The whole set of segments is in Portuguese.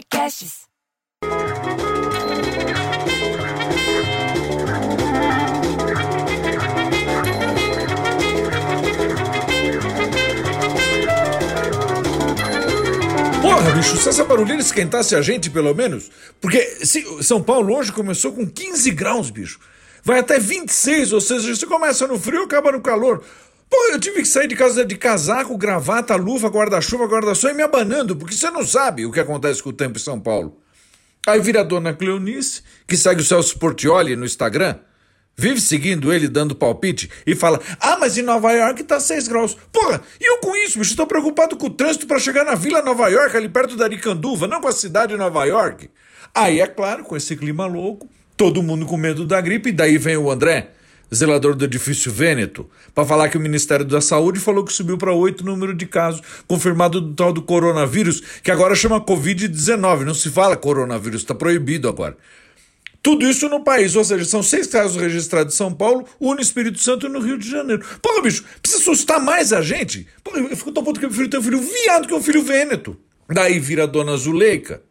Podcasts. Porra, bicho, se essa barulheira esquentasse a gente, pelo menos. Porque se, São Paulo hoje começou com 15 graus, bicho. Vai até 26, ou seja, você começa no frio acaba no calor. Pô, eu tive que sair de casa de casaco, gravata, luva, guarda-chuva, guarda-sol e me abanando, porque você não sabe o que acontece com o tempo em São Paulo. Aí vira a dona Cleonice, que segue o Celso Portioli no Instagram, vive seguindo ele, dando palpite, e fala: Ah, mas em Nova York tá 6 graus. Porra, e eu com isso, bicho? Estou preocupado com o trânsito para chegar na Vila Nova York, ali perto da Aricanduva, não com a cidade de Nova York. Aí, é claro, com esse clima louco, todo mundo com medo da gripe, e daí vem o André zelador do edifício Vêneto, para falar que o Ministério da Saúde falou que subiu para oito o número de casos confirmado do tal do coronavírus, que agora chama Covid-19. Não se fala coronavírus, está proibido agora. Tudo isso no país, ou seja, são seis casos registrados em São Paulo, um no Espírito Santo e no Rio de Janeiro. Porra, bicho, precisa assustar mais a gente? Porra, eu fico tão puto que eu prefiro ter um filho viado que um filho Vêneto. Daí vira a dona Zuleika,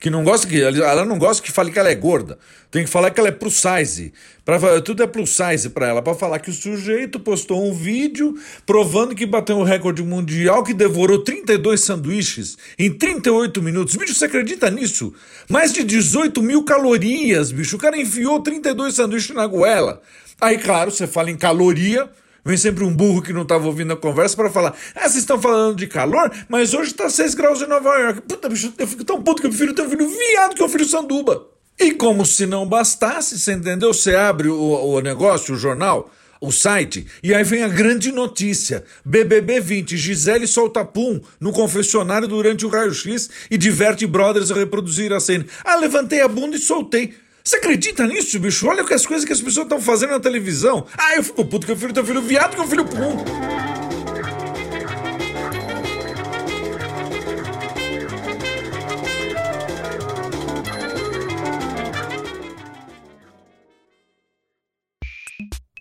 que não gosta que ela não gosta que fale que ela é gorda. Tem que falar que ela é plus size. Pra, tudo é plus size para ela, para falar que o sujeito postou um vídeo provando que bateu o um recorde mundial que devorou 32 sanduíches em 38 minutos. Bicho, você acredita nisso? Mais de 18 mil calorias, bicho. O cara enfiou 32 sanduíches na goela. Aí, claro, você fala em caloria, Vem sempre um burro que não estava ouvindo a conversa para falar: Ah, vocês estão falando de calor, mas hoje está 6 graus em Nova York. Puta, bicho, eu fico tão puto que eu prefiro ter um filho viado que um filho sanduba. E como se não bastasse, você entendeu? Você abre o, o negócio, o jornal, o site, e aí vem a grande notícia: BBB 20, Gisele solta pum no confessionário durante o raio-x e diverte brothers a reproduzir a cena. Ah, levantei a bunda e soltei. Você acredita nisso, bicho? Olha as coisas que as pessoas estão fazendo na televisão. Ah, eu fico puto que eu filho teu filho viado que eu filho pum.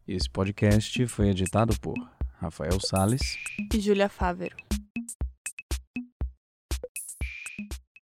Esse podcast foi editado por Rafael Sales e Júlia Fávero.